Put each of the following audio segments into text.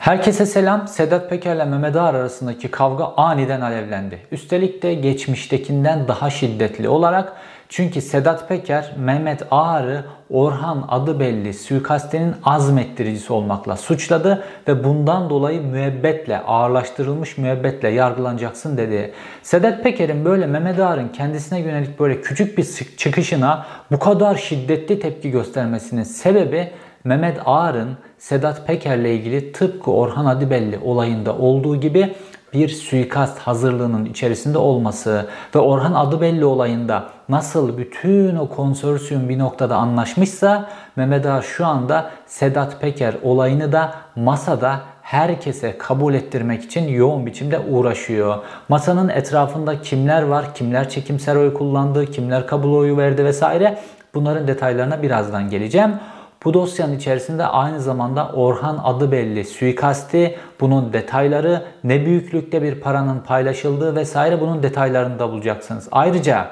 Herkese selam. Sedat Peker ile Mehmet Ağar arasındaki kavga aniden alevlendi. Üstelik de geçmiştekinden daha şiddetli olarak çünkü Sedat Peker Mehmet Ağar'ı Orhan adı belli suikastenin azmettiricisi olmakla suçladı ve bundan dolayı müebbetle ağırlaştırılmış müebbetle yargılanacaksın dedi. Sedat Peker'in böyle Mehmet Ağar'ın kendisine yönelik böyle küçük bir çıkışına bu kadar şiddetli tepki göstermesinin sebebi Mehmet Ağar'ın Sedat Peker'le ilgili tıpkı Orhan Adibelli olayında olduğu gibi bir suikast hazırlığının içerisinde olması ve Orhan Adıbelli olayında nasıl bütün o konsorsiyum bir noktada anlaşmışsa Mehmet Ağar şu anda Sedat Peker olayını da masada herkese kabul ettirmek için yoğun biçimde uğraşıyor. Masanın etrafında kimler var, kimler çekimser oy kullandı, kimler kabul oyu verdi vesaire bunların detaylarına birazdan geleceğim. Bu dosyanın içerisinde aynı zamanda Orhan adı belli suikasti, bunun detayları, ne büyüklükte bir paranın paylaşıldığı vesaire bunun detaylarını da bulacaksınız. Ayrıca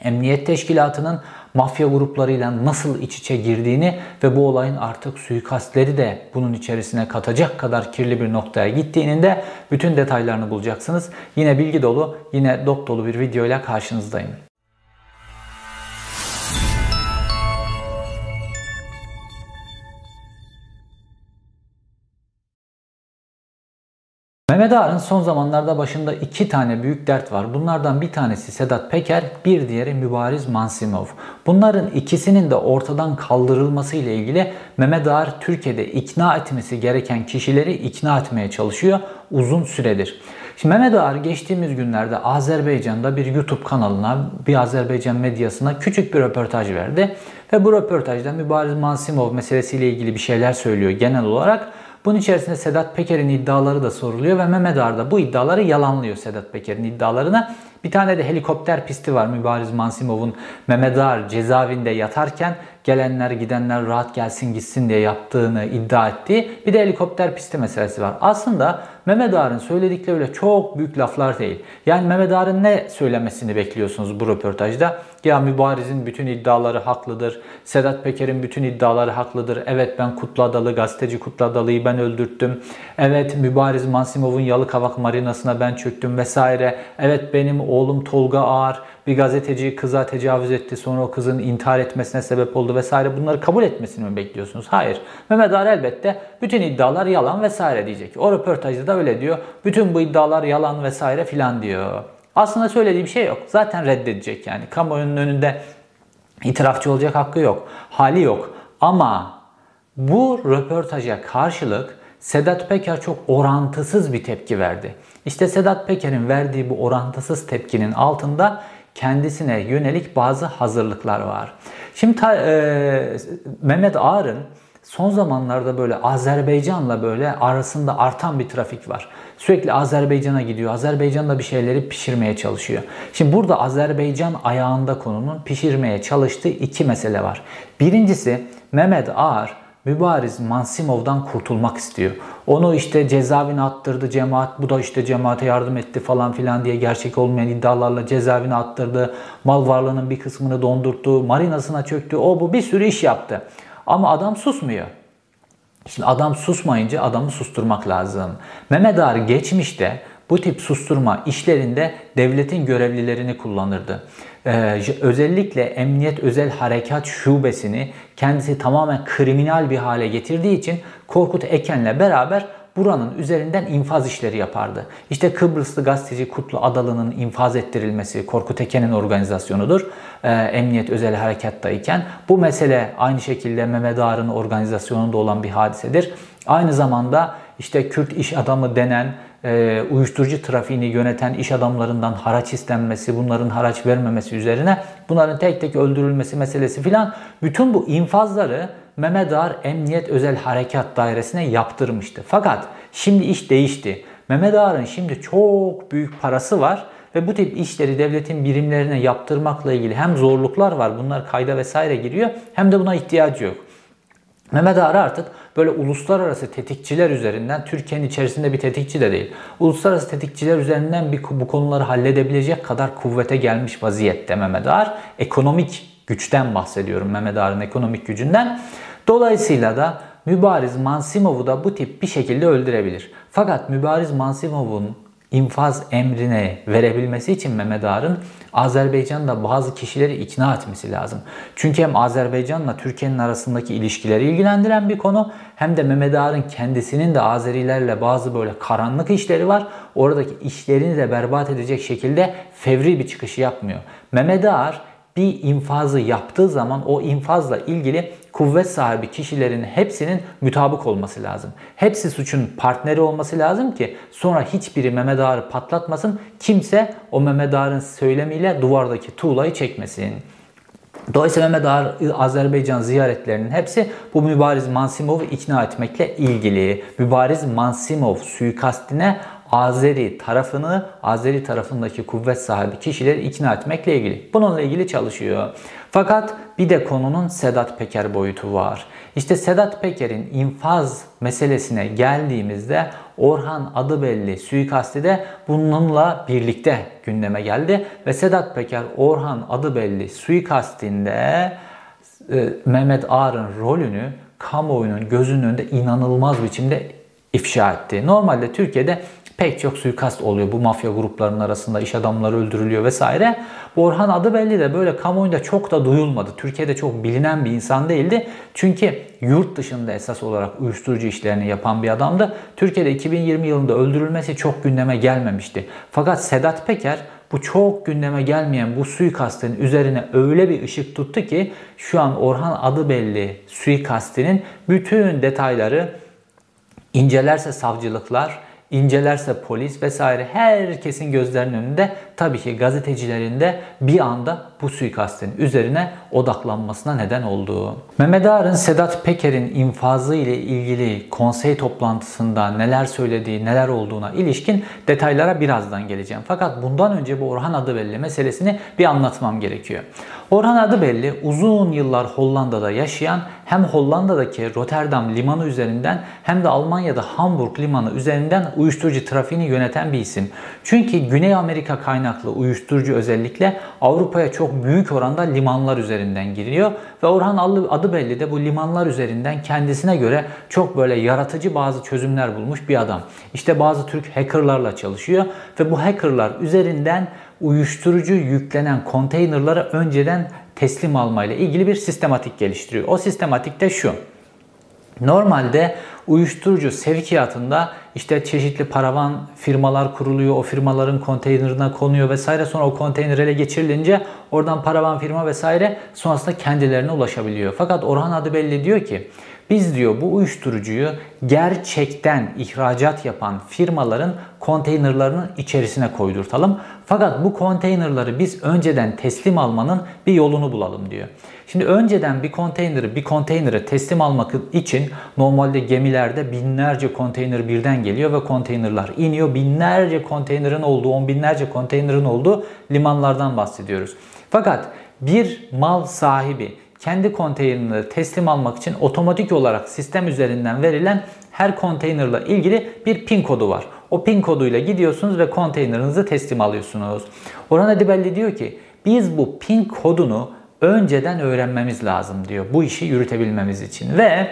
Emniyet Teşkilatı'nın mafya gruplarıyla nasıl iç içe girdiğini ve bu olayın artık suikastleri de bunun içerisine katacak kadar kirli bir noktaya gittiğinin de bütün detaylarını bulacaksınız. Yine bilgi dolu, yine dop dolu bir video ile karşınızdayım. Mehmet Ağar'ın son zamanlarda başında iki tane büyük dert var. Bunlardan bir tanesi Sedat Peker, bir diğeri Mübariz Mansimov. Bunların ikisinin de ortadan kaldırılması ile ilgili Mehmet Ağar Türkiye'de ikna etmesi gereken kişileri ikna etmeye çalışıyor uzun süredir. Şimdi Mehmet Ağar geçtiğimiz günlerde Azerbaycan'da bir YouTube kanalına, bir Azerbaycan medyasına küçük bir röportaj verdi. Ve bu röportajda Mübariz Mansimov meselesiyle ilgili bir şeyler söylüyor genel olarak. Bunun içerisinde Sedat Peker'in iddiaları da soruluyor ve Mehmet Ağar da bu iddiaları yalanlıyor Sedat Peker'in iddialarına. Bir tane de helikopter pisti var Mübariz Mansimov'un Mehmet Ağar cezaevinde yatarken gelenler gidenler rahat gelsin gitsin diye yaptığını iddia ettiği bir de helikopter pisti meselesi var. Aslında Mehmet Ağar'ın söyledikleri öyle çok büyük laflar değil. Yani Mehmet Ağar'ın ne söylemesini bekliyorsunuz bu röportajda? Ya Mübariz'in bütün iddiaları haklıdır. Sedat Peker'in bütün iddiaları haklıdır. Evet ben Kutlu Adalı, gazeteci Kutlu Adalı'yı ben öldürttüm. Evet Mübariz Mansimov'un Yalıkavak marinasına ben çöktüm vesaire. Evet benim oğlum Tolga Ağar bir gazeteci kıza tecavüz etti sonra o kızın intihar etmesine sebep oldu vesaire bunları kabul etmesini mi bekliyorsunuz? Hayır. Mehmet Ağar elbette bütün iddialar yalan vesaire diyecek. O röportajda da öyle diyor. Bütün bu iddialar yalan vesaire filan diyor. Aslında söylediği bir şey yok. Zaten reddedecek yani. Kamuoyunun önünde itirafçı olacak hakkı yok. Hali yok. Ama bu röportaja karşılık Sedat Peker çok orantısız bir tepki verdi. İşte Sedat Peker'in verdiği bu orantısız tepkinin altında kendisine yönelik bazı hazırlıklar var. Şimdi ta, e, Mehmet Ağar'ın son zamanlarda böyle Azerbaycan'la böyle arasında artan bir trafik var. Sürekli Azerbaycan'a gidiyor. Azerbaycan'da bir şeyleri pişirmeye çalışıyor. Şimdi burada Azerbaycan ayağında konunun pişirmeye çalıştığı iki mesele var. Birincisi Mehmet Ağar Mübariz Mansimov'dan kurtulmak istiyor. Onu işte cezaevine attırdı cemaat, bu da işte cemaate yardım etti falan filan diye gerçek olmayan iddialarla cezaevine attırdı. Mal varlığının bir kısmını dondurttu, marinasına çöktü, o bu bir sürü iş yaptı. Ama adam susmuyor. Şimdi adam susmayınca adamı susturmak lazım. Mehmet Ağar geçmişte bu tip susturma işlerinde devletin görevlilerini kullanırdı. Ee, özellikle Emniyet Özel Harekat Şubesini kendisi tamamen kriminal bir hale getirdiği için Korkut Eken'le beraber buranın üzerinden infaz işleri yapardı. İşte Kıbrıslı gazeteci Kutlu Adalı'nın infaz ettirilmesi Korkut Eken'in organizasyonudur. Ee, Emniyet Özel Harekat'tayken. Bu mesele aynı şekilde Mehmet Ağar'ın organizasyonunda olan bir hadisedir. Aynı zamanda işte Kürt iş adamı denen e, uyuşturucu trafiğini yöneten iş adamlarından haraç istenmesi, bunların haraç vermemesi üzerine bunların tek tek öldürülmesi meselesi filan bütün bu infazları Mehmet Ağar Emniyet Özel Harekat Dairesi'ne yaptırmıştı. Fakat şimdi iş değişti. Mehmet Ağar'ın şimdi çok büyük parası var ve bu tip işleri devletin birimlerine yaptırmakla ilgili hem zorluklar var bunlar kayda vesaire giriyor hem de buna ihtiyacı yok. Mehmet Ağar artık böyle uluslararası tetikçiler üzerinden Türkiye'nin içerisinde bir tetikçi de değil. Uluslararası tetikçiler üzerinden bir, bu konuları halledebilecek kadar kuvvete gelmiş vaziyette Mehmet Ağar. Ekonomik güçten bahsediyorum Mehmet Ağar'ın ekonomik gücünden. Dolayısıyla da Mübariz Mansimov'u da bu tip bir şekilde öldürebilir. Fakat Mübariz Mansimov'un infaz emrini verebilmesi için Mehmet Ağar'ın Azerbaycan'da bazı kişileri ikna etmesi lazım. Çünkü hem Azerbaycan'la Türkiye'nin arasındaki ilişkileri ilgilendiren bir konu hem de Mehmet Ağar'ın kendisinin de Azerilerle bazı böyle karanlık işleri var. Oradaki işlerini de berbat edecek şekilde fevri bir çıkışı yapmıyor. Mehmet Ağar bir infazı yaptığı zaman o infazla ilgili kuvvet sahibi kişilerin hepsinin mütabık olması lazım. Hepsi suçun partneri olması lazım ki sonra hiçbiri Mehmet Ağar'ı patlatmasın. Kimse o Mehmet Ağar'ın söylemiyle duvardaki tuğlayı çekmesin. Dolayısıyla Mehmet Ağar Azerbaycan ziyaretlerinin hepsi bu Mübariz Mansimov'u ikna etmekle ilgili. Mübariz Mansimov suikastine Azeri tarafını, Azeri tarafındaki kuvvet sahibi kişileri ikna etmekle ilgili. Bununla ilgili çalışıyor. Fakat bir de konunun Sedat Peker boyutu var. İşte Sedat Peker'in infaz meselesine geldiğimizde Orhan adı belli suikasti de bununla birlikte gündeme geldi. Ve Sedat Peker Orhan adı belli suikastinde e, Mehmet Ağar'ın rolünü kamuoyunun gözünün önünde inanılmaz biçimde ifşa etti. Normalde Türkiye'de pek çok suikast oluyor. Bu mafya gruplarının arasında iş adamları öldürülüyor vesaire. Bu Orhan adı belli de böyle kamuoyunda çok da duyulmadı. Türkiye'de çok bilinen bir insan değildi. Çünkü yurt dışında esas olarak uyuşturucu işlerini yapan bir adamdı. Türkiye'de 2020 yılında öldürülmesi çok gündeme gelmemişti. Fakat Sedat Peker bu çok gündeme gelmeyen bu suikastın üzerine öyle bir ışık tuttu ki şu an Orhan adı belli suikastinin bütün detayları incelerse savcılıklar, incelerse polis vesaire herkesin gözlerinin önünde tabii ki gazetecilerin de bir anda bu suikastin üzerine odaklanmasına neden oldu. Mehmet Ağar'ın Sedat Peker'in infazı ile ilgili konsey toplantısında neler söylediği, neler olduğuna ilişkin detaylara birazdan geleceğim. Fakat bundan önce bu Orhan Adıbelli meselesini bir anlatmam gerekiyor. Orhan Adıbelli uzun yıllar Hollanda'da yaşayan hem Hollanda'daki Rotterdam limanı üzerinden hem de Almanya'da Hamburg limanı üzerinden uyuşturucu trafiğini yöneten bir isim. Çünkü Güney Amerika kaynaklı uyuşturucu özellikle Avrupa'ya çok büyük oranda limanlar üzerinden giriyor ve Orhan adı belli de bu limanlar üzerinden kendisine göre çok böyle yaratıcı bazı çözümler bulmuş bir adam. İşte bazı Türk hackerlarla çalışıyor ve bu hackerlar üzerinden uyuşturucu yüklenen konteynerları önceden teslim almayla ilgili bir sistematik geliştiriyor. O sistematik de şu. Normalde uyuşturucu sevkiyatında işte çeşitli paravan firmalar kuruluyor. O firmaların konteynerine konuyor vesaire. Sonra o konteyner ele geçirilince oradan paravan firma vesaire sonrasında kendilerine ulaşabiliyor. Fakat Orhan adı belli diyor ki biz diyor bu uyuşturucuyu gerçekten ihracat yapan firmaların konteynerlarının içerisine koydurtalım. Fakat bu konteynerları biz önceden teslim almanın bir yolunu bulalım diyor. Şimdi önceden bir konteyneri bir konteynere teslim almak için normalde gemilerde binlerce konteyner birden geliyor ve konteynerlar iniyor. Binlerce konteynerin olduğu, on binlerce konteynerin olduğu limanlardan bahsediyoruz. Fakat bir mal sahibi kendi konteynerini teslim almak için otomatik olarak sistem üzerinden verilen her konteynerla ilgili bir pin kodu var. O pin koduyla gidiyorsunuz ve konteynerinizi teslim alıyorsunuz. Orhan Edibelli diyor ki biz bu pin kodunu önceden öğrenmemiz lazım diyor. Bu işi yürütebilmemiz için ve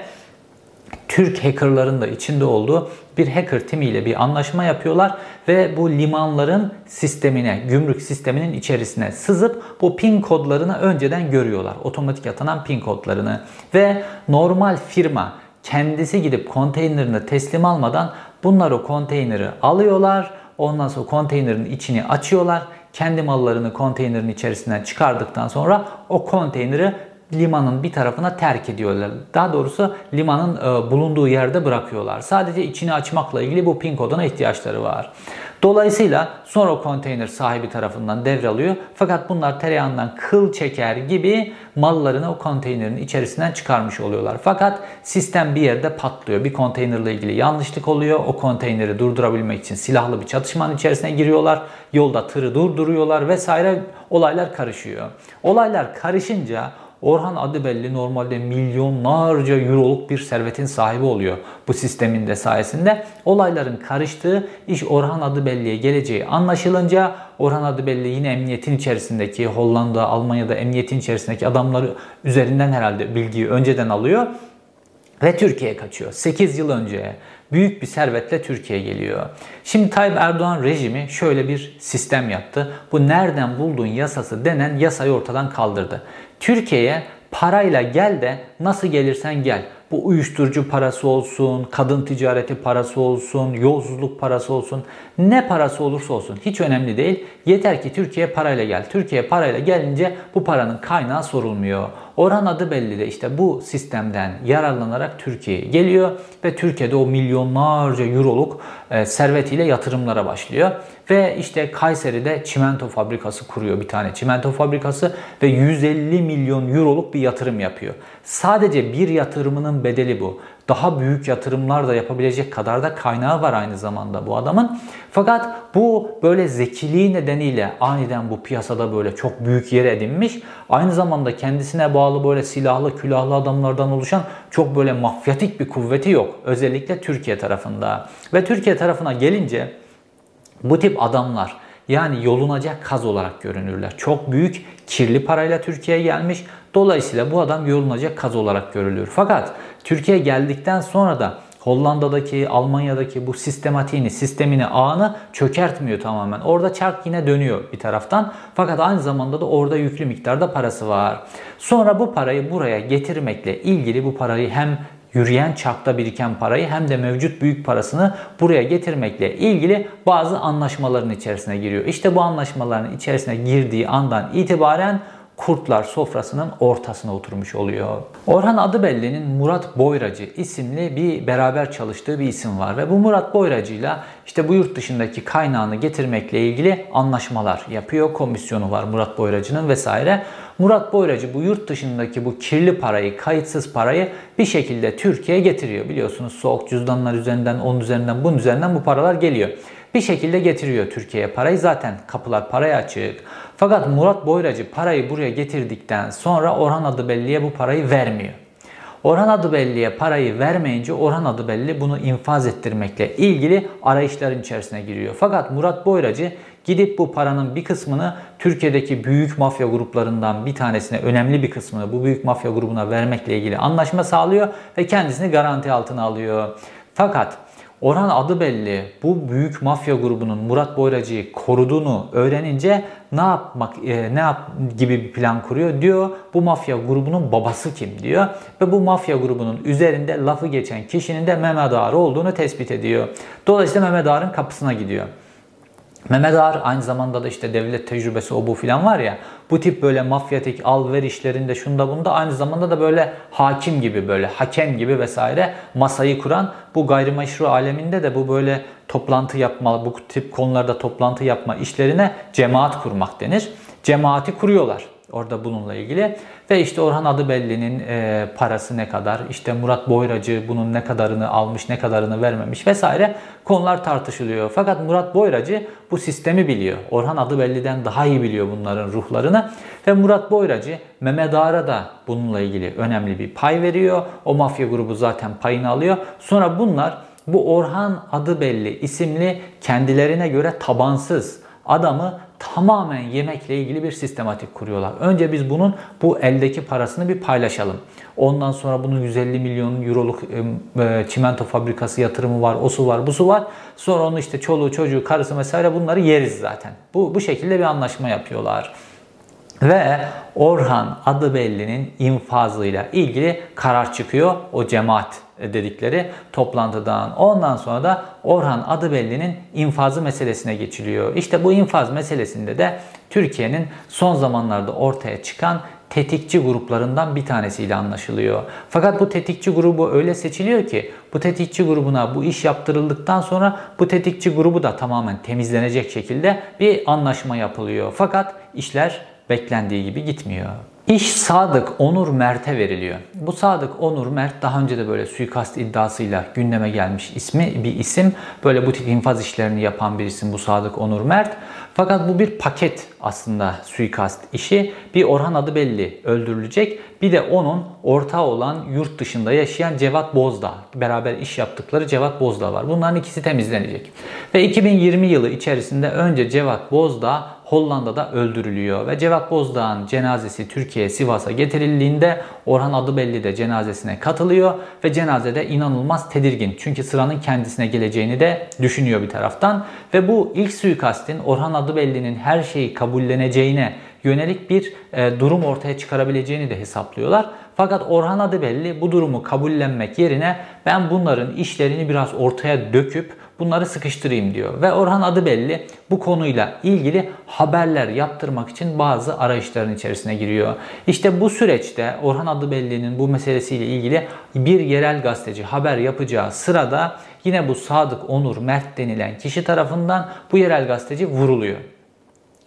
Türk hackerların da içinde olduğu bir hacker timiyle bir anlaşma yapıyorlar ve bu limanların sistemine, gümrük sisteminin içerisine sızıp bu pin kodlarını önceden görüyorlar. Otomatik atanan pin kodlarını ve normal firma kendisi gidip konteynerini teslim almadan bunlar o konteyneri alıyorlar. Ondan sonra konteynerin içini açıyorlar. Kendi mallarını konteynerin içerisinden çıkardıktan sonra o konteyneri limanın bir tarafına terk ediyorlar. Daha doğrusu limanın e, bulunduğu yerde bırakıyorlar. Sadece içini açmakla ilgili bu pin koduna ihtiyaçları var. Dolayısıyla sonra o konteyner sahibi tarafından devralıyor. Fakat bunlar tereyağından kıl çeker gibi mallarını o konteynerin içerisinden çıkarmış oluyorlar. Fakat sistem bir yerde patlıyor. Bir konteynerle ilgili yanlışlık oluyor. O konteyneri durdurabilmek için silahlı bir çatışmanın içerisine giriyorlar. Yolda tırı durduruyorlar vesaire olaylar karışıyor. Olaylar karışınca Orhan Adıbelli normalde milyonlarca euroluk bir servetin sahibi oluyor bu sistemin de sayesinde. Olayların karıştığı iş Orhan Adıbelli'ye geleceği anlaşılınca Orhan Adıbelli yine emniyetin içerisindeki Hollanda, Almanya'da emniyetin içerisindeki adamları üzerinden herhalde bilgiyi önceden alıyor ve Türkiye'ye kaçıyor. 8 yıl önce büyük bir servetle Türkiye'ye geliyor. Şimdi Tayyip Erdoğan rejimi şöyle bir sistem yaptı. Bu nereden buldun yasası denen yasayı ortadan kaldırdı. Türkiye'ye parayla gel de nasıl gelirsen gel. Bu uyuşturucu parası olsun, kadın ticareti parası olsun, yolsuzluk parası olsun, ne parası olursa olsun hiç önemli değil. Yeter ki Türkiye parayla gel. Türkiye parayla gelince bu paranın kaynağı sorulmuyor. Orhan adı belli de işte bu sistemden yararlanarak Türkiye'ye geliyor ve Türkiye'de o milyonlarca euroluk e, servetiyle yatırımlara başlıyor. Ve işte Kayseri'de çimento fabrikası kuruyor bir tane çimento fabrikası ve 150 milyon euroluk bir yatırım yapıyor. Sadece bir yatırımının bedeli bu daha büyük yatırımlar da yapabilecek kadar da kaynağı var aynı zamanda bu adamın. Fakat bu böyle zekiliği nedeniyle aniden bu piyasada böyle çok büyük yer edinmiş. Aynı zamanda kendisine bağlı böyle silahlı külahlı adamlardan oluşan çok böyle mafyatik bir kuvveti yok. Özellikle Türkiye tarafında. Ve Türkiye tarafına gelince bu tip adamlar yani yolunacak kaz olarak görünürler. Çok büyük kirli parayla Türkiye'ye gelmiş. Dolayısıyla bu adam yolunacak kaz olarak görülür. Fakat Türkiye geldikten sonra da Hollanda'daki, Almanya'daki bu sistematiğini, sistemini, ağını çökertmiyor tamamen. Orada çark yine dönüyor bir taraftan. Fakat aynı zamanda da orada yüklü miktarda parası var. Sonra bu parayı buraya getirmekle ilgili bu parayı hem yürüyen çarkta biriken parayı hem de mevcut büyük parasını buraya getirmekle ilgili bazı anlaşmaların içerisine giriyor. İşte bu anlaşmaların içerisine girdiği andan itibaren kurtlar sofrasının ortasına oturmuş oluyor. Orhan Adıbelli'nin Murat Boyracı isimli bir beraber çalıştığı bir isim var ve bu Murat Boyracı ile işte bu yurt dışındaki kaynağını getirmekle ilgili anlaşmalar yapıyor. Komisyonu var Murat Boyracı'nın vesaire. Murat Boyracı bu yurt dışındaki bu kirli parayı, kayıtsız parayı bir şekilde Türkiye'ye getiriyor. Biliyorsunuz soğuk cüzdanlar üzerinden, onun üzerinden, bunun üzerinden bu paralar geliyor. Bir şekilde getiriyor Türkiye'ye parayı. Zaten kapılar paraya açık. Fakat Murat Boyracı parayı buraya getirdikten sonra Orhan Adıbelli'ye bu parayı vermiyor. Orhan Adıbelli'ye parayı vermeyince Orhan Adıbelli bunu infaz ettirmekle ilgili arayışların içerisine giriyor. Fakat Murat Boyracı gidip bu paranın bir kısmını Türkiye'deki büyük mafya gruplarından bir tanesine önemli bir kısmını bu büyük mafya grubuna vermekle ilgili anlaşma sağlıyor ve kendisini garanti altına alıyor. Fakat Orhan adı belli. Bu büyük mafya grubunun Murat Boyracı'yı koruduğunu öğrenince ne yapmak e, ne yap gibi bir plan kuruyor diyor. Bu mafya grubunun babası kim diyor ve bu mafya grubunun üzerinde lafı geçen kişinin de Mehmet Ağar olduğunu tespit ediyor. Dolayısıyla Mehmet Ağar'ın kapısına gidiyor. Mehmet Ağar aynı zamanda da işte devlet tecrübesi o bu filan var ya bu tip böyle mafyatik al ver işlerinde şunda bunda aynı zamanda da böyle hakim gibi böyle hakem gibi vesaire masayı kuran bu gayrimeşru aleminde de bu böyle toplantı yapma bu tip konularda toplantı yapma işlerine cemaat kurmak denir. Cemaati kuruyorlar orada bununla ilgili. Ve işte Orhan Adıbelli'nin e, parası ne kadar, işte Murat Boyracı bunun ne kadarını almış, ne kadarını vermemiş vesaire konular tartışılıyor. Fakat Murat Boyracı bu sistemi biliyor. Orhan Adıbelli'den daha iyi biliyor bunların ruhlarını. Ve Murat Boyracı Mehmet Ağar'a da bununla ilgili önemli bir pay veriyor. O mafya grubu zaten payını alıyor. Sonra bunlar bu Orhan Adıbelli isimli kendilerine göre tabansız adamı tamamen yemekle ilgili bir sistematik kuruyorlar. Önce biz bunun bu eldeki parasını bir paylaşalım. Ondan sonra bunun 150 milyon euroluk e, çimento fabrikası yatırımı var, o su var, bu su var. Sonra onu işte çoluğu, çocuğu, karısı vesaire bunları yeriz zaten. Bu, bu şekilde bir anlaşma yapıyorlar. Ve Orhan adı bellinin infazıyla ilgili karar çıkıyor o cemaat dedikleri toplantıdan. Ondan sonra da Orhan Adıbelli'nin infazı meselesine geçiliyor. İşte bu infaz meselesinde de Türkiye'nin son zamanlarda ortaya çıkan tetikçi gruplarından bir tanesiyle anlaşılıyor. Fakat bu tetikçi grubu öyle seçiliyor ki bu tetikçi grubuna bu iş yaptırıldıktan sonra bu tetikçi grubu da tamamen temizlenecek şekilde bir anlaşma yapılıyor. Fakat işler beklendiği gibi gitmiyor. İş Sadık Onur Mert'e veriliyor. Bu Sadık Onur Mert daha önce de böyle suikast iddiasıyla gündeme gelmiş ismi bir isim. Böyle bu infaz işlerini yapan bir isim bu Sadık Onur Mert. Fakat bu bir paket aslında suikast işi. Bir Orhan adı belli öldürülecek. Bir de onun ortağı olan yurt dışında yaşayan Cevat Bozdağ. Beraber iş yaptıkları Cevat Bozdağ var. Bunların ikisi temizlenecek. Ve 2020 yılı içerisinde önce Cevat Bozdağ Hollanda'da öldürülüyor ve Cevat Bozdağ'ın cenazesi Türkiye Sivas'a getirildiğinde Orhan Adıbelli de cenazesine katılıyor ve cenazede inanılmaz tedirgin. Çünkü sıranın kendisine geleceğini de düşünüyor bir taraftan ve bu ilk suikastin Orhan Adıbelli'nin her şeyi kabulleneceğine yönelik bir e, durum ortaya çıkarabileceğini de hesaplıyorlar. Fakat Orhan Adıbelli bu durumu kabullenmek yerine ben bunların işlerini biraz ortaya döküp bunları sıkıştırayım diyor. Ve Orhan Adıbelli bu konuyla ilgili haberler yaptırmak için bazı arayışların içerisine giriyor. İşte bu süreçte Orhan Adıbelli'nin bu meselesiyle ilgili bir yerel gazeteci haber yapacağı sırada yine bu Sadık Onur Mert denilen kişi tarafından bu yerel gazeteci vuruluyor.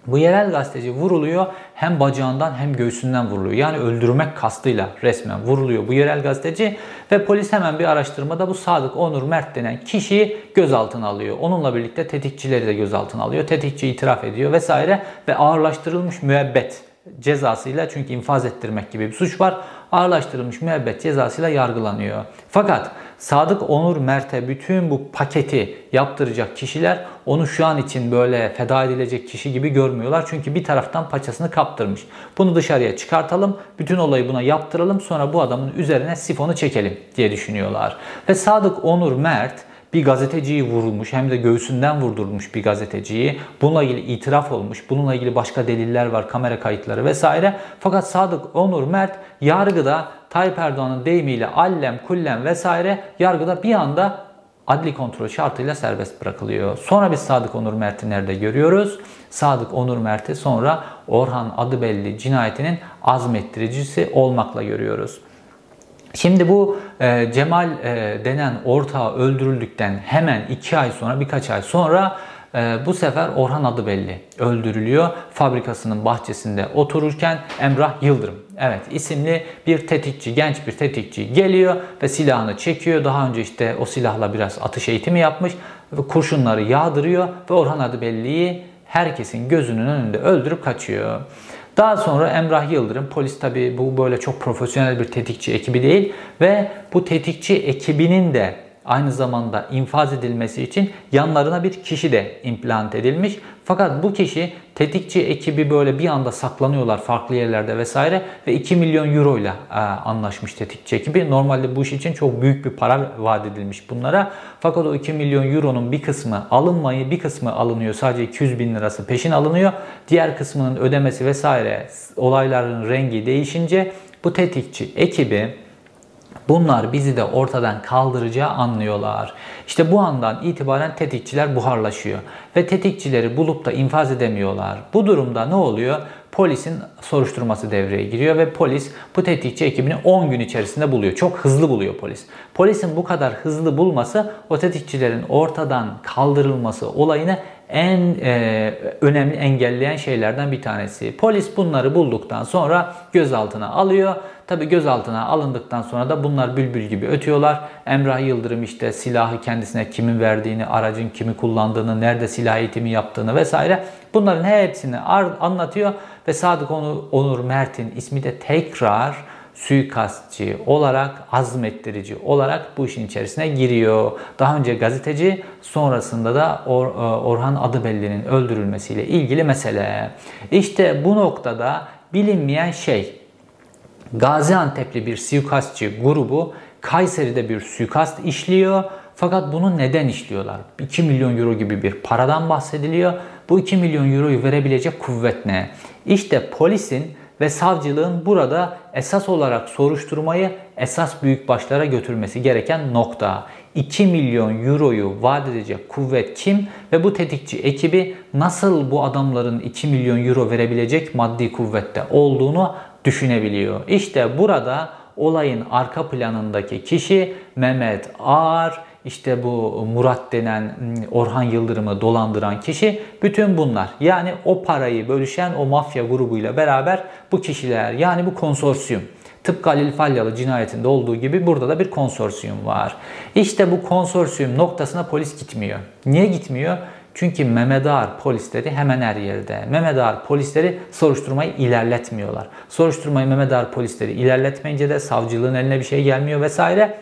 Bu yerel gazeteci vuruluyor hem bacağından hem göğsünden vuruluyor. Yani öldürmek kastıyla resmen vuruluyor bu yerel gazeteci ve polis hemen bir araştırmada bu Sadık Onur Mert denen kişiyi gözaltına alıyor. Onunla birlikte tetikçileri de gözaltına alıyor. Tetikçi itiraf ediyor vesaire ve ağırlaştırılmış müebbet cezasıyla çünkü infaz ettirmek gibi bir suç var. Ağırlaştırılmış müebbet cezasıyla yargılanıyor. Fakat Sadık Onur Mert'e bütün bu paketi yaptıracak kişiler onu şu an için böyle feda edilecek kişi gibi görmüyorlar. Çünkü bir taraftan paçasını kaptırmış. Bunu dışarıya çıkartalım, bütün olayı buna yaptıralım sonra bu adamın üzerine sifonu çekelim diye düşünüyorlar. Ve Sadık Onur Mert bir gazeteciyi vurulmuş hem de göğsünden vurdurulmuş bir gazeteciyi. Bununla ilgili itiraf olmuş. Bununla ilgili başka deliller var, kamera kayıtları vesaire. Fakat Sadık Onur Mert yargıda Tayyip Erdoğan'ın deyimiyle allem kullem vesaire yargıda bir anda adli kontrol şartıyla serbest bırakılıyor. Sonra biz Sadık Onur Mert'i nerede görüyoruz? Sadık Onur Mert'i sonra Orhan Adıbelli cinayetinin azmettiricisi olmakla görüyoruz. Şimdi bu e, Cemal e, denen ortağı öldürüldükten hemen iki ay sonra birkaç ay sonra e, bu sefer Orhan adı belli öldürülüyor. Fabrikasının bahçesinde otururken Emrah Yıldırım evet isimli bir tetikçi genç bir tetikçi geliyor ve silahını çekiyor. Daha önce işte o silahla biraz atış eğitimi yapmış ve kurşunları yağdırıyor ve Orhan adı belliyi herkesin gözünün önünde öldürüp kaçıyor. Daha sonra Emrah Yıldırım, polis tabi bu böyle çok profesyonel bir tetikçi ekibi değil ve bu tetikçi ekibinin de aynı zamanda infaz edilmesi için yanlarına bir kişi de implant edilmiş. Fakat bu kişi tetikçi ekibi böyle bir anda saklanıyorlar farklı yerlerde vesaire ve 2 milyon euro ile e, anlaşmış tetikçi ekibi. Normalde bu iş için çok büyük bir para vaat edilmiş bunlara. Fakat o 2 milyon euronun bir kısmı alınmayı, bir kısmı alınıyor. Sadece 200 bin lirası peşin alınıyor. Diğer kısmının ödemesi vesaire olayların rengi değişince bu tetikçi ekibi Bunlar bizi de ortadan kaldıracağı anlıyorlar. İşte bu andan itibaren tetikçiler buharlaşıyor ve tetikçileri bulup da infaz edemiyorlar. Bu durumda ne oluyor? Polisin soruşturması devreye giriyor ve polis bu tetikçi ekibini 10 gün içerisinde buluyor. Çok hızlı buluyor polis. Polisin bu kadar hızlı bulması o tetikçilerin ortadan kaldırılması olayını en e, önemli engelleyen şeylerden bir tanesi. Polis bunları bulduktan sonra gözaltına alıyor. Tabi gözaltına alındıktan sonra da bunlar bülbül gibi ötüyorlar. Emrah Yıldırım işte silahı kendisine kimin verdiğini, aracın kimi kullandığını, nerede silah eğitimi yaptığını vesaire bunların hepsini anlatıyor ve Sadık Onur Mert'in ismi de tekrar suikastçı olarak, azmettirici olarak bu işin içerisine giriyor. Daha önce gazeteci, sonrasında da Or e, Orhan Adıbelli'nin öldürülmesiyle ilgili mesele. İşte bu noktada bilinmeyen şey Gaziantep'li bir suikastçı grubu Kayseri'de bir suikast işliyor. Fakat bunu neden işliyorlar? 2 milyon euro gibi bir paradan bahsediliyor. Bu 2 milyon euroyu verebilecek kuvvet ne? İşte polisin ve savcılığın burada esas olarak soruşturmayı esas büyük başlara götürmesi gereken nokta. 2 milyon euroyu vaat edecek kuvvet kim ve bu tetikçi ekibi nasıl bu adamların 2 milyon euro verebilecek maddi kuvvette olduğunu düşünebiliyor. İşte burada olayın arka planındaki kişi Mehmet Ağar, işte bu Murat denen hmm, Orhan Yıldırım'ı dolandıran kişi bütün bunlar. Yani o parayı bölüşen o mafya grubuyla beraber bu kişiler yani bu konsorsiyum. Tıpkı Halil Falyalı cinayetinde olduğu gibi burada da bir konsorsiyum var. İşte bu konsorsiyum noktasına polis gitmiyor. Niye gitmiyor? Çünkü Mehmet Ağar polisleri hemen her yerde. Mehmet Ağar polisleri soruşturmayı ilerletmiyorlar. Soruşturmayı Mehmet Ağar polisleri ilerletmeyince de savcılığın eline bir şey gelmiyor vesaire.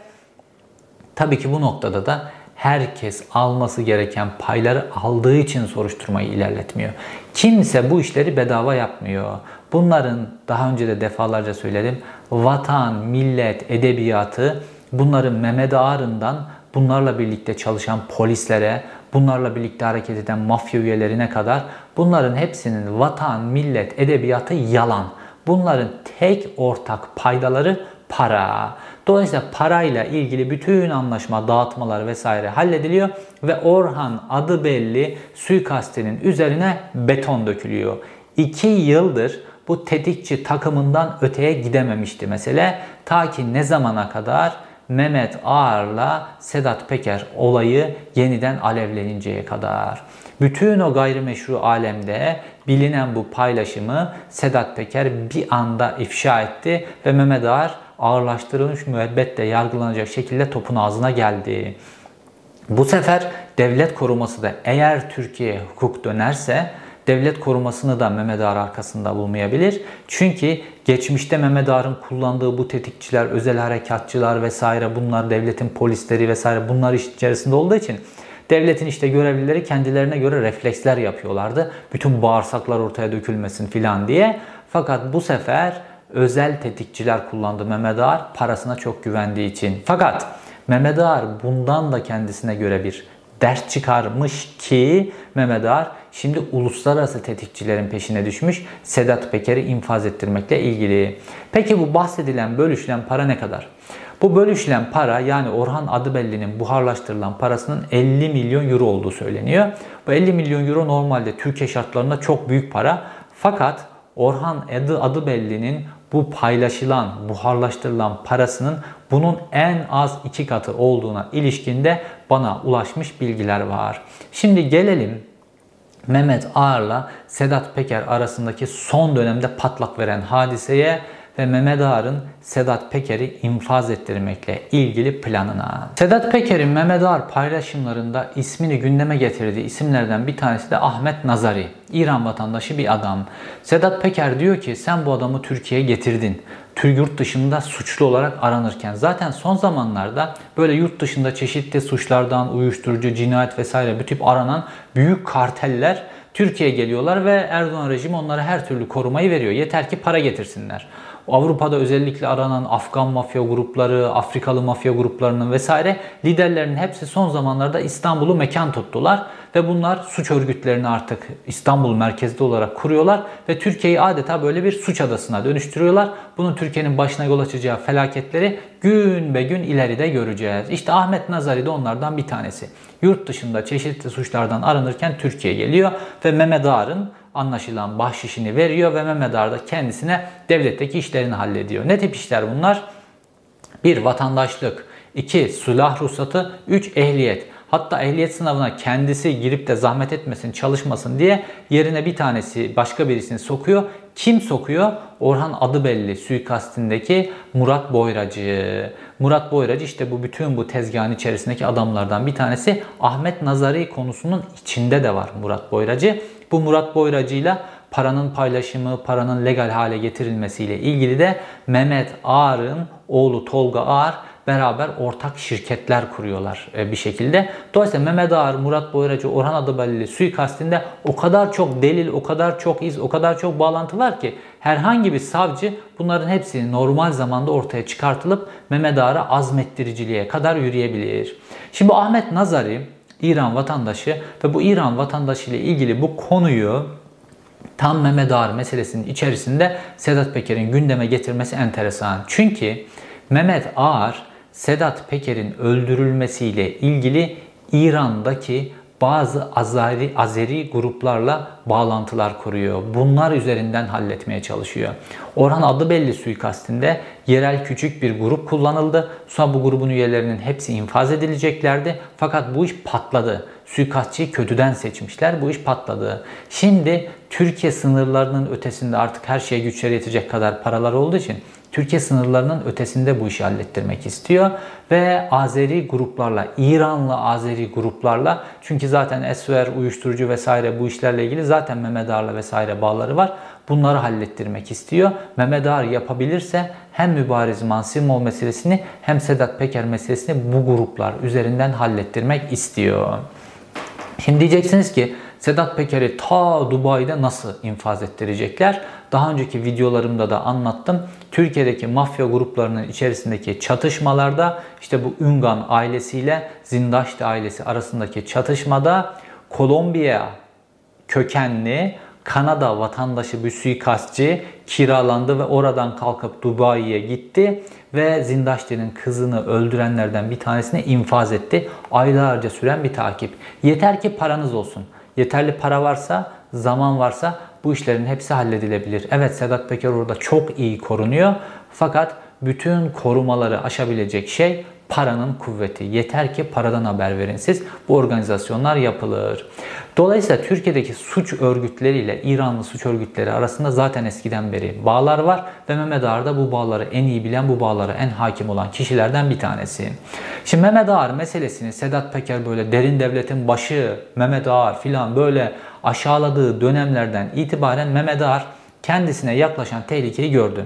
Tabii ki bu noktada da herkes alması gereken payları aldığı için soruşturmayı ilerletmiyor. Kimse bu işleri bedava yapmıyor. Bunların daha önce de defalarca söyledim. Vatan, millet, edebiyatı bunların Mehmet Ağar'ından bunlarla birlikte çalışan polislere, bunlarla birlikte hareket eden mafya üyelerine kadar bunların hepsinin vatan, millet, edebiyatı yalan. Bunların tek ortak paydaları para. Dolayısıyla parayla ilgili bütün anlaşma, dağıtmalar vesaire hallediliyor ve Orhan adı belli suikastinin üzerine beton dökülüyor. 2 yıldır bu tetikçi takımından öteye gidememişti mesele. Ta ki ne zamana kadar Mehmet Ağar'la Sedat Peker olayı yeniden alevleninceye kadar. Bütün o gayrimeşru alemde bilinen bu paylaşımı Sedat Peker bir anda ifşa etti ve Mehmet Ağar ağırlaştırılmış müebbetle yargılanacak şekilde topun ağzına geldi. Bu sefer devlet koruması da eğer Türkiye hukuk dönerse devlet korumasını da Mehmet Ağar arkasında bulmayabilir. Çünkü geçmişte Mehmet Ağar'ın kullandığı bu tetikçiler, özel harekatçılar vesaire bunlar devletin polisleri vesaire bunlar iş içerisinde olduğu için devletin işte görevlileri kendilerine göre refleksler yapıyorlardı. Bütün bağırsaklar ortaya dökülmesin filan diye. Fakat bu sefer özel tetikçiler kullandı Mehmet Ağar parasına çok güvendiği için. Fakat Mehmet Ağar bundan da kendisine göre bir ders çıkarmış ki Mehmet Ağar şimdi uluslararası tetikçilerin peşine düşmüş Sedat Peker'i infaz ettirmekle ilgili. Peki bu bahsedilen bölüşülen para ne kadar? Bu bölüşülen para yani Orhan Adıbelli'nin buharlaştırılan parasının 50 milyon euro olduğu söyleniyor. Bu 50 milyon euro normalde Türkiye şartlarında çok büyük para. Fakat Orhan Adı Adıbelli'nin bu paylaşılan, buharlaştırılan parasının bunun en az iki katı olduğuna ilişkinde bana ulaşmış bilgiler var. Şimdi gelelim Mehmet Ağar'la Sedat Peker arasındaki son dönemde patlak veren hadiseye ve Mehmet Ağar'ın Sedat Peker'i infaz ettirmekle ilgili planına. Sedat Peker'in Mehmet Ağar paylaşımlarında ismini gündeme getirdiği isimlerden bir tanesi de Ahmet Nazari. İran vatandaşı bir adam. Sedat Peker diyor ki sen bu adamı Türkiye'ye getirdin. Tür yurt dışında suçlu olarak aranırken zaten son zamanlarda böyle yurt dışında çeşitli suçlardan uyuşturucu, cinayet vesaire bu tip aranan büyük karteller Türkiye'ye geliyorlar ve Erdoğan rejimi onlara her türlü korumayı veriyor. Yeter ki para getirsinler. Avrupa'da özellikle aranan Afgan mafya grupları, Afrikalı mafya gruplarının vesaire liderlerinin hepsi son zamanlarda İstanbul'u mekan tuttular ve bunlar suç örgütlerini artık İstanbul merkezli olarak kuruyorlar ve Türkiye'yi adeta böyle bir suç adasına dönüştürüyorlar. Bunun Türkiye'nin başına yol açacağı felaketleri gün be gün ileride göreceğiz. İşte Ahmet Nazari de onlardan bir tanesi. Yurt dışında çeşitli suçlardan aranırken Türkiye'ye geliyor ve Mehmet Ağar'ın anlaşılan bahşişini veriyor ve Mehmet Ağar da kendisine devletteki işlerini hallediyor. Ne tip işler bunlar? Bir Vatandaşlık, iki Silah ruhsatı, üç Ehliyet. Hatta ehliyet sınavına kendisi girip de zahmet etmesin, çalışmasın diye yerine bir tanesi başka birisini sokuyor. Kim sokuyor? Orhan adı belli suikastindeki Murat Boyracı. Murat Boyracı işte bu bütün bu tezgahın içerisindeki adamlardan bir tanesi. Ahmet Nazari konusunun içinde de var Murat Boyracı. Bu Murat Boyracı ile paranın paylaşımı, paranın legal hale getirilmesiyle ilgili de Mehmet Ağar'ın oğlu Tolga Ağar beraber ortak şirketler kuruyorlar e, bir şekilde. Dolayısıyla Mehmet Ağar, Murat Boyracı, Orhan Adıbalili suikastinde o kadar çok delil, o kadar çok iz, o kadar çok bağlantı var ki herhangi bir savcı bunların hepsini normal zamanda ortaya çıkartılıp Mehmet Ağar'a azmettiriciliğe kadar yürüyebilir. Şimdi Ahmet Nazari İran vatandaşı ve bu İran vatandaşı ile ilgili bu konuyu tam Mehmet Ağar meselesinin içerisinde Sedat Peker'in gündeme getirmesi enteresan. Çünkü Mehmet Ağar Sedat Peker'in öldürülmesiyle ilgili İran'daki bazı Azeri, Azeri gruplarla bağlantılar kuruyor. Bunlar üzerinden halletmeye çalışıyor. Orhan adı belli suikastinde yerel küçük bir grup kullanıldı. Sonra bu grubun üyelerinin hepsi infaz edileceklerdi. Fakat bu iş patladı. Suikastçıyı kötüden seçmişler. Bu iş patladı. Şimdi Türkiye sınırlarının ötesinde artık her şeye güçleri yetecek kadar paralar olduğu için Türkiye sınırlarının ötesinde bu işi hallettirmek istiyor. Ve Azeri gruplarla, İranlı Azeri gruplarla çünkü zaten Esver, uyuşturucu vesaire bu işlerle ilgili zaten Mehmet Ağar'la vesaire bağları var. Bunları hallettirmek istiyor. Mehmet Ağar yapabilirse hem Mübariz Mansimov meselesini hem Sedat Peker meselesini bu gruplar üzerinden hallettirmek istiyor. Şimdi diyeceksiniz ki Sedat Peker'i ta Dubai'de nasıl infaz ettirecekler? Daha önceki videolarımda da anlattım. Türkiye'deki mafya gruplarının içerisindeki çatışmalarda işte bu Üngan ailesiyle Zindaşti ailesi arasındaki çatışmada Kolombiya kökenli Kanada vatandaşı bir suikastçı kiralandı ve oradan kalkıp Dubai'ye gitti ve Zindaşti'nin kızını öldürenlerden bir tanesini infaz etti. Aylarca süren bir takip. Yeter ki paranız olsun. Yeterli para varsa, zaman varsa bu işlerin hepsi halledilebilir. Evet Sedat Peker orada çok iyi korunuyor. Fakat bütün korumaları aşabilecek şey paranın kuvveti. Yeter ki paradan haber verin siz. Bu organizasyonlar yapılır. Dolayısıyla Türkiye'deki suç örgütleriyle İranlı suç örgütleri arasında zaten eskiden beri bağlar var ve Mehmet Ağar da bu bağları en iyi bilen, bu bağlara en hakim olan kişilerden bir tanesi. Şimdi Mehmet Ağar meselesini Sedat Peker böyle derin devletin başı, Mehmet Ağar filan böyle aşağıladığı dönemlerden itibaren Mehmet Ağar kendisine yaklaşan tehlikeyi gördü.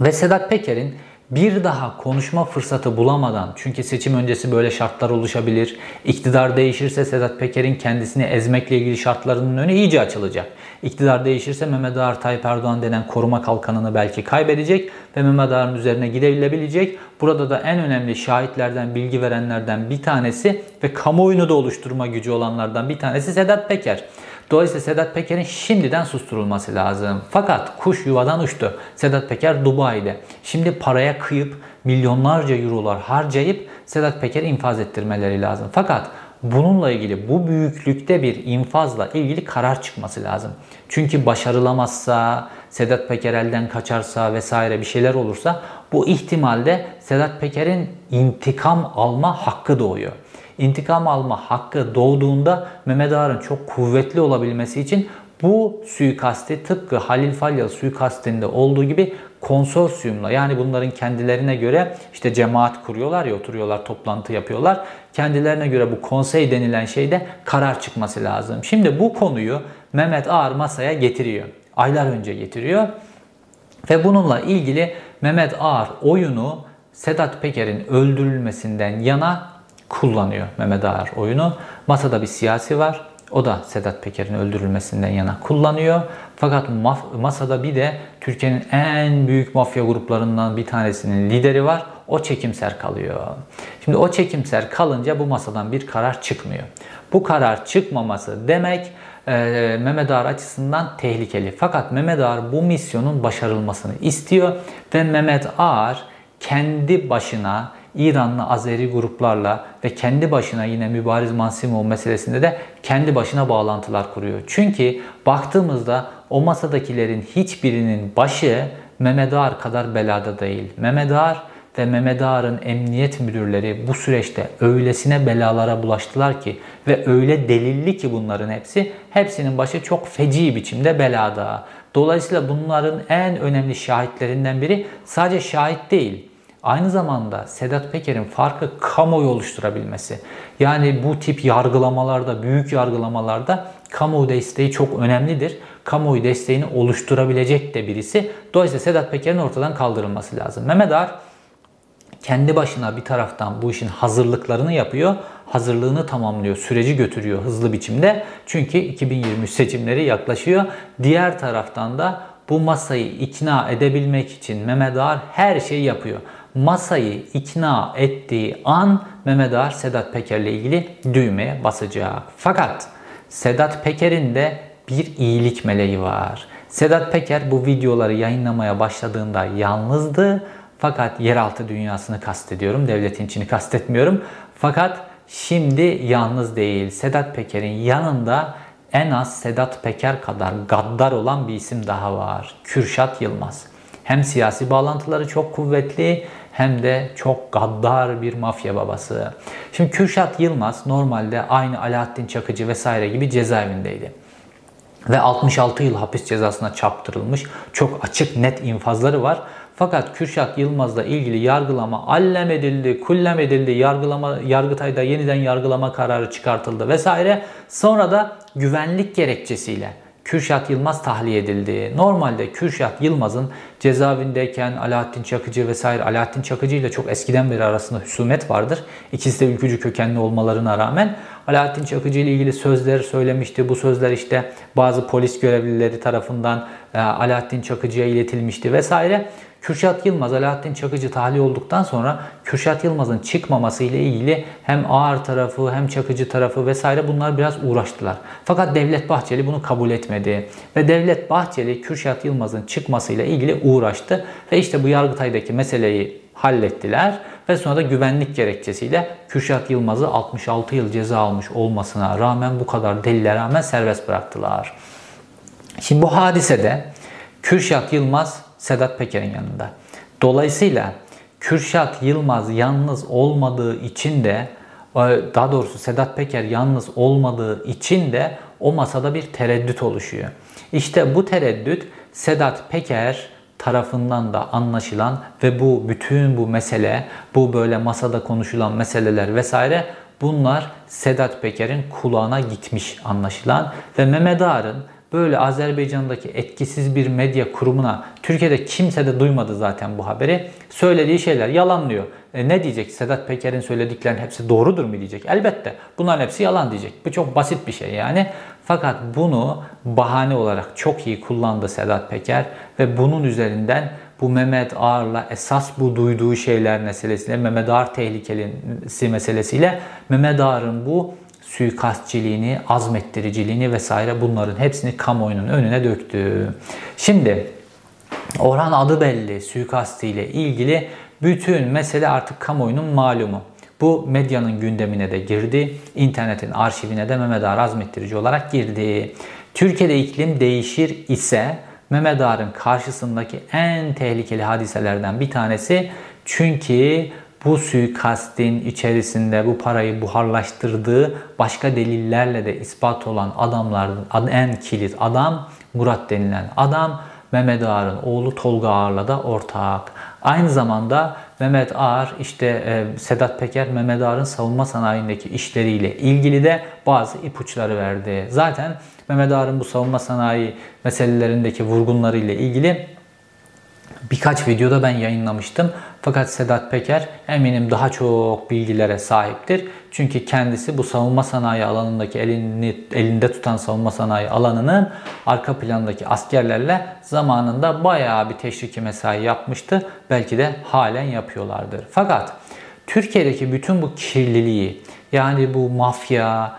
Ve Sedat Peker'in bir daha konuşma fırsatı bulamadan çünkü seçim öncesi böyle şartlar oluşabilir. İktidar değişirse Sedat Peker'in kendisini ezmekle ilgili şartlarının önü iyice açılacak. İktidar değişirse Mehmet Ağar Tayyip Erdoğan denen koruma kalkanını belki kaybedecek ve Mehmet Ağar'ın üzerine gidebilebilecek. Burada da en önemli şahitlerden, bilgi verenlerden bir tanesi ve kamuoyunu da oluşturma gücü olanlardan bir tanesi Sedat Peker. Dolayısıyla Sedat Peker'in şimdiden susturulması lazım. Fakat kuş yuvadan uçtu. Sedat Peker Dubai'de. Şimdi paraya kıyıp milyonlarca eurolar harcayıp Sedat Peker'i infaz ettirmeleri lazım. Fakat bununla ilgili bu büyüklükte bir infazla ilgili karar çıkması lazım. Çünkü başarılamazsa, Sedat Peker elden kaçarsa vesaire bir şeyler olursa bu ihtimalde Sedat Peker'in intikam alma hakkı doğuyor intikam alma hakkı doğduğunda Mehmet Ağar'ın çok kuvvetli olabilmesi için bu suikasti tıpkı Halil Falyalı suikastinde olduğu gibi konsorsiyumla yani bunların kendilerine göre işte cemaat kuruyorlar ya oturuyorlar toplantı yapıyorlar. Kendilerine göre bu konsey denilen şeyde karar çıkması lazım. Şimdi bu konuyu Mehmet Ağar masaya getiriyor. Aylar önce getiriyor. Ve bununla ilgili Mehmet Ağar oyunu Sedat Peker'in öldürülmesinden yana kullanıyor Mehmet Ağar oyunu. Masada bir siyasi var. O da Sedat Peker'in öldürülmesinden yana kullanıyor. Fakat masada bir de Türkiye'nin en büyük mafya gruplarından bir tanesinin lideri var. O çekimser kalıyor. Şimdi o çekimser kalınca bu masadan bir karar çıkmıyor. Bu karar çıkmaması demek e, Mehmet Ağar açısından tehlikeli. Fakat Mehmet Ağar bu misyonun başarılmasını istiyor ve Mehmet Ağar kendi başına İranlı Azeri gruplarla ve kendi başına yine Mübariz Mansimov meselesinde de kendi başına bağlantılar kuruyor. Çünkü baktığımızda o masadakilerin hiçbirinin başı Mehmet Ağar kadar belada değil. Mehmet Ağar ve Mehmet Ağar'ın emniyet müdürleri bu süreçte öylesine belalara bulaştılar ki ve öyle delilli ki bunların hepsi, hepsinin başı çok feci biçimde belada. Dolayısıyla bunların en önemli şahitlerinden biri sadece şahit değil, Aynı zamanda Sedat Peker'in farkı kamuoyu oluşturabilmesi. Yani bu tip yargılamalarda, büyük yargılamalarda kamuoyu desteği çok önemlidir. Kamuoyu desteğini oluşturabilecek de birisi. Dolayısıyla Sedat Peker'in ortadan kaldırılması lazım. Mehmet Ağar kendi başına bir taraftan bu işin hazırlıklarını yapıyor. Hazırlığını tamamlıyor, süreci götürüyor hızlı biçimde. Çünkü 2023 seçimleri yaklaşıyor. Diğer taraftan da bu masayı ikna edebilmek için Mehmet Ağar her şeyi yapıyor masayı ikna ettiği an Mehmet Ağar Sedat Peker'le ilgili düğmeye basacak. Fakat Sedat Peker'in de bir iyilik meleği var. Sedat Peker bu videoları yayınlamaya başladığında yalnızdı. Fakat yeraltı dünyasını kastediyorum. Devletin içini kastetmiyorum. Fakat şimdi yalnız değil. Sedat Peker'in yanında en az Sedat Peker kadar gaddar olan bir isim daha var. Kürşat Yılmaz. Hem siyasi bağlantıları çok kuvvetli hem de çok gaddar bir mafya babası. Şimdi Kürşat Yılmaz normalde aynı Alaaddin Çakıcı vesaire gibi cezaevindeydi. Ve 66 yıl hapis cezasına çarptırılmış çok açık net infazları var. Fakat Kürşat Yılmaz'la ilgili yargılama allem edildi, kullem edildi, yargılama, Yargıtay'da yeniden yargılama kararı çıkartıldı vesaire. Sonra da güvenlik gerekçesiyle Kürşat Yılmaz tahliye edildi. Normalde Kürşat Yılmaz'ın cezaevindeyken Alaaddin Çakıcı vesaire Alaaddin Çakıcı ile çok eskiden beri arasında husumet vardır. İkisi de ülkücü kökenli olmalarına rağmen Alaaddin Çakıcı ile ilgili sözler söylemişti. Bu sözler işte bazı polis görevlileri tarafından e, Alaaddin Çakıcı'ya iletilmişti vesaire. Kürşat Yılmaz, Alaaddin Çakıcı tahliye olduktan sonra Kürşat Yılmaz'ın çıkmaması ile ilgili hem ağır tarafı hem Çakıcı tarafı vesaire bunlar biraz uğraştılar. Fakat Devlet Bahçeli bunu kabul etmedi. Ve Devlet Bahçeli Kürşat Yılmaz'ın çıkmasıyla ilgili uğraştı. Ve işte bu Yargıtay'daki meseleyi hallettiler ve sonra da güvenlik gerekçesiyle Kürşat Yılmaz'ı 66 yıl ceza almış olmasına rağmen bu kadar delile rağmen serbest bıraktılar. Şimdi bu hadisede Kürşat Yılmaz Sedat Peker'in yanında. Dolayısıyla Kürşat Yılmaz yalnız olmadığı için de e, daha doğrusu Sedat Peker yalnız olmadığı için de o masada bir tereddüt oluşuyor. İşte bu tereddüt Sedat Peker tarafından da anlaşılan ve bu bütün bu mesele, bu böyle masada konuşulan meseleler vesaire bunlar Sedat Peker'in kulağına gitmiş anlaşılan ve Mehmet Ağar'ın böyle Azerbaycan'daki etkisiz bir medya kurumuna Türkiye'de kimse de duymadı zaten bu haberi. Söylediği şeyler yalanlıyor. E ne diyecek? Sedat Peker'in söylediklerinin hepsi doğrudur mu diyecek? Elbette. Bunların hepsi yalan diyecek. Bu çok basit bir şey yani. Fakat bunu bahane olarak çok iyi kullandı Sedat Peker ve bunun üzerinden bu Mehmet Ağar'la esas bu duyduğu şeyler meselesiyle, Mehmet Ağar tehlikelisi meselesiyle Mehmet Ağar'ın bu suikastçiliğini, azmettiriciliğini vesaire bunların hepsini kamuoyunun önüne döktü. Şimdi Orhan adı belli suikastiyle ilgili bütün mesele artık kamuoyunun malumu. Bu medyanın gündemine de girdi. İnternetin arşivine de Mehmet Ağar azmettirici olarak girdi. Türkiye'de iklim değişir ise Mehmet Ağar'ın karşısındaki en tehlikeli hadiselerden bir tanesi çünkü bu suikastin içerisinde bu parayı buharlaştırdığı başka delillerle de ispat olan adamların en kilit adam Murat denilen adam Mehmet Ağar'ın oğlu Tolga Ağar'la da ortak. Aynı zamanda Mehmet Ağar işte e, Sedat Peker Mehmet Ağar'ın savunma sanayindeki işleriyle ilgili de bazı ipuçları verdi. Zaten Mehmet Ağar'ın bu savunma sanayi meselelerindeki vurgunlarıyla ilgili birkaç videoda ben yayınlamıştım. Fakat Sedat Peker eminim daha çok bilgilere sahiptir. Çünkü kendisi bu savunma sanayi alanındaki elini, elinde tutan savunma sanayi alanının arka plandaki askerlerle zamanında bayağı bir teşriki mesai yapmıştı. Belki de halen yapıyorlardır. Fakat Türkiye'deki bütün bu kirliliği yani bu mafya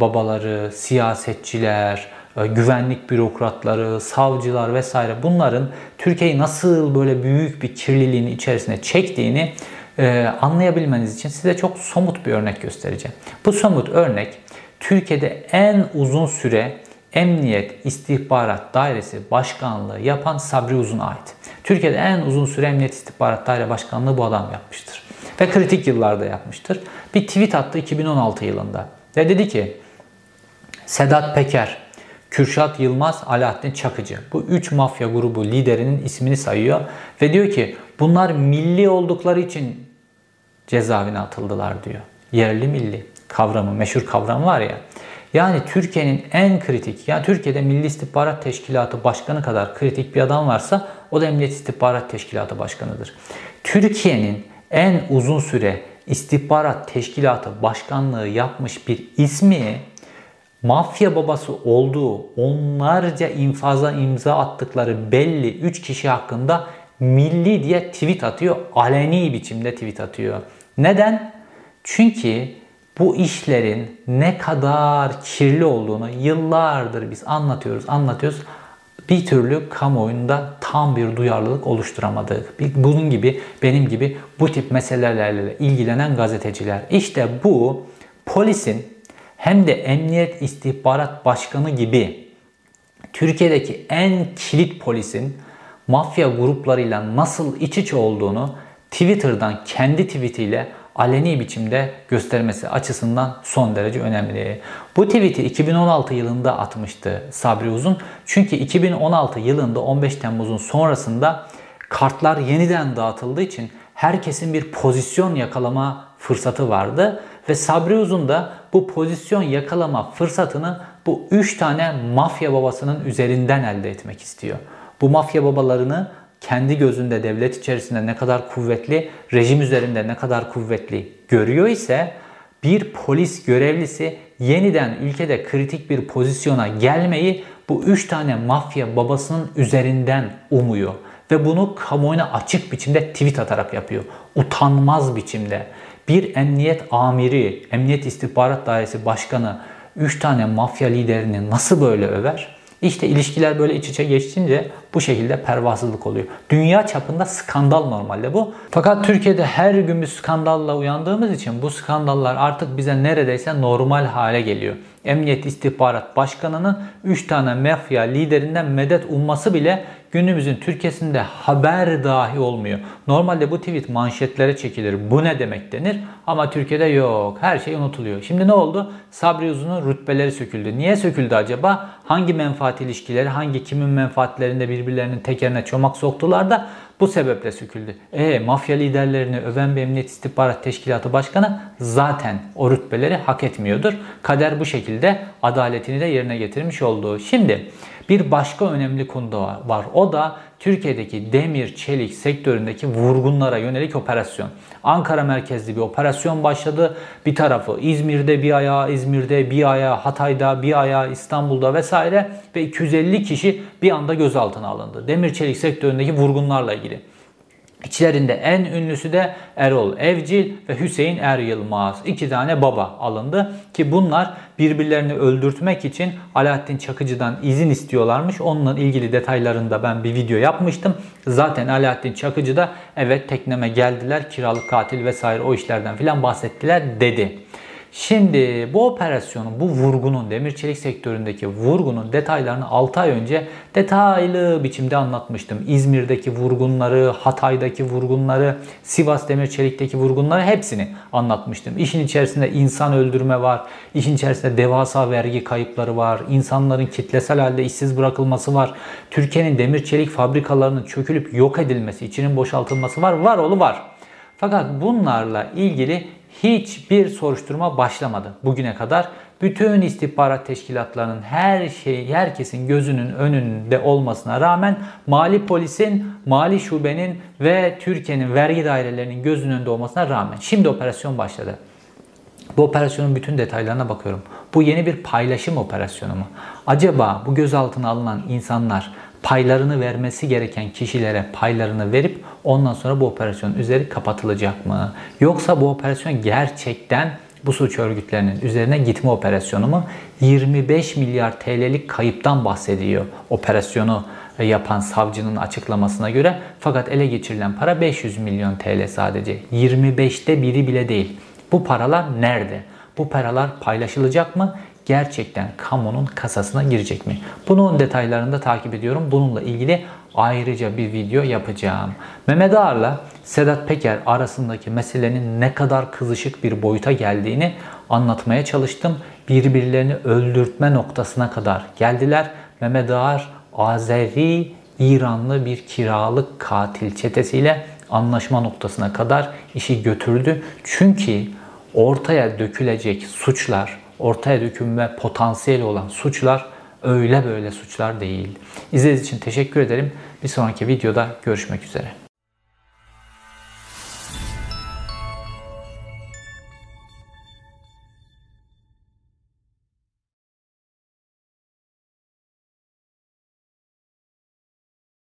babaları, siyasetçiler, güvenlik bürokratları, savcılar vesaire bunların Türkiye'yi nasıl böyle büyük bir kirliliğin içerisine çektiğini e, anlayabilmeniz için size çok somut bir örnek göstereceğim. Bu somut örnek Türkiye'de en uzun süre Emniyet İstihbarat Dairesi Başkanlığı yapan Sabri Uzun'a ait. Türkiye'de en uzun süre Emniyet İstihbarat Daire Başkanlığı bu adam yapmıştır. Ve kritik yıllarda yapmıştır. Bir tweet attı 2016 yılında. Ve dedi ki Sedat Peker Kürşat Yılmaz, Alaaddin Çakıcı. Bu üç mafya grubu liderinin ismini sayıyor ve diyor ki bunlar milli oldukları için cezaevine atıldılar diyor. Yerli milli kavramı, meşhur kavram var ya. Yani Türkiye'nin en kritik, yani Türkiye'de Milli İstihbarat Teşkilatı Başkanı kadar kritik bir adam varsa o da Emniyet İstihbarat Teşkilatı Başkanıdır. Türkiye'nin en uzun süre istihbarat teşkilatı başkanlığı yapmış bir ismi mafya babası olduğu onlarca infaza imza attıkları belli 3 kişi hakkında milli diye tweet atıyor. Aleni biçimde tweet atıyor. Neden? Çünkü bu işlerin ne kadar kirli olduğunu yıllardır biz anlatıyoruz, anlatıyoruz. Bir türlü kamuoyunda tam bir duyarlılık oluşturamadık. Bunun gibi, benim gibi bu tip meselelerle ilgilenen gazeteciler. İşte bu polisin hem de Emniyet İstihbarat Başkanı gibi Türkiye'deki en kilit polisin mafya gruplarıyla nasıl iç içe olduğunu Twitter'dan kendi tweetiyle aleni biçimde göstermesi açısından son derece önemli. Bu tweet'i 2016 yılında atmıştı Sabri Uzun. Çünkü 2016 yılında 15 Temmuz'un sonrasında kartlar yeniden dağıtıldığı için herkesin bir pozisyon yakalama fırsatı vardı ve Sabri Uzun da bu pozisyon yakalama fırsatını bu 3 tane mafya babasının üzerinden elde etmek istiyor. Bu mafya babalarını kendi gözünde devlet içerisinde ne kadar kuvvetli, rejim üzerinde ne kadar kuvvetli görüyor ise bir polis görevlisi yeniden ülkede kritik bir pozisyona gelmeyi bu üç tane mafya babasının üzerinden umuyor. Ve bunu kamuoyuna açık biçimde tweet atarak yapıyor. Utanmaz biçimde. Bir emniyet amiri, emniyet istihbarat dairesi başkanı 3 tane mafya liderini nasıl böyle över? İşte ilişkiler böyle iç içe geçince bu şekilde pervasızlık oluyor. Dünya çapında skandal normalde bu. Fakat Türkiye'de her gün bir skandalla uyandığımız için bu skandallar artık bize neredeyse normal hale geliyor. Emniyet İstihbarat Başkanı'nın 3 tane mafya liderinden medet umması bile günümüzün Türkiye'sinde haber dahi olmuyor. Normalde bu tweet manşetlere çekilir. Bu ne demek denir? Ama Türkiye'de yok. Her şey unutuluyor. Şimdi ne oldu? Sabri Uzun'un rütbeleri söküldü. Niye söküldü acaba? Hangi menfaat ilişkileri, hangi kimin menfaatlerinde birbirlerinin tekerine çomak soktular da bu sebeple söküldü. E mafya liderlerini öven bir emniyet istihbarat teşkilatı başkanı zaten o rütbeleri hak etmiyordur. Kader bu şekilde adaletini de yerine getirmiş oldu. Şimdi bir başka önemli konu da var. O da Türkiye'deki demir çelik sektöründeki vurgunlara yönelik operasyon. Ankara merkezli bir operasyon başladı. Bir tarafı İzmir'de bir ayağı, İzmir'de bir ayağı, Hatay'da bir ayağı, İstanbul'da vesaire ve 250 kişi bir anda gözaltına alındı. Demir çelik sektöründeki vurgunlarla ilgili. İçlerinde en ünlüsü de Erol Evcil ve Hüseyin Er Yılmaz. İki tane baba alındı ki bunlar birbirlerini öldürtmek için Alaaddin Çakıcı'dan izin istiyorlarmış. Onunla ilgili detaylarında ben bir video yapmıştım. Zaten Alaaddin Çakıcı da evet tekneme geldiler kiralık katil vesaire o işlerden filan bahsettiler dedi. Şimdi bu operasyonun, bu vurgunun, demir çelik sektöründeki vurgunun detaylarını 6 ay önce detaylı biçimde anlatmıştım. İzmir'deki vurgunları, Hatay'daki vurgunları, Sivas demir çelikteki vurgunları hepsini anlatmıştım. İşin içerisinde insan öldürme var, işin içerisinde devasa vergi kayıpları var, insanların kitlesel halde işsiz bırakılması var. Türkiye'nin demir çelik fabrikalarının çökülüp yok edilmesi, içinin boşaltılması var. Var oğlu var. Fakat bunlarla ilgili hiçbir soruşturma başlamadı bugüne kadar. Bütün istihbarat teşkilatlarının her şey, herkesin gözünün önünde olmasına rağmen mali polisin, mali şubenin ve Türkiye'nin vergi dairelerinin gözünün önünde olmasına rağmen şimdi operasyon başladı. Bu operasyonun bütün detaylarına bakıyorum. Bu yeni bir paylaşım operasyonu mu? Acaba bu gözaltına alınan insanlar paylarını vermesi gereken kişilere paylarını verip ondan sonra bu operasyon üzeri kapatılacak mı? Yoksa bu operasyon gerçekten bu suç örgütlerinin üzerine gitme operasyonu mu? 25 milyar TL'lik kayıptan bahsediyor operasyonu yapan savcının açıklamasına göre. Fakat ele geçirilen para 500 milyon TL sadece. 25'te biri bile değil. Bu paralar nerede? Bu paralar paylaşılacak mı? Gerçekten kamunun kasasına girecek mi? Bunun detaylarını da takip ediyorum. Bununla ilgili ayrıca bir video yapacağım. Mehmet Ağar'la Sedat Peker arasındaki meselenin ne kadar kızışık bir boyuta geldiğini anlatmaya çalıştım. Birbirlerini öldürtme noktasına kadar geldiler. Mehmet Ağar Azeri İranlı bir kiralık katil çetesiyle anlaşma noktasına kadar işi götürdü. Çünkü ortaya dökülecek suçlar ortaya dökülme potansiyeli olan suçlar öyle böyle suçlar değil. İzlediğiniz için teşekkür ederim. Bir sonraki videoda görüşmek üzere.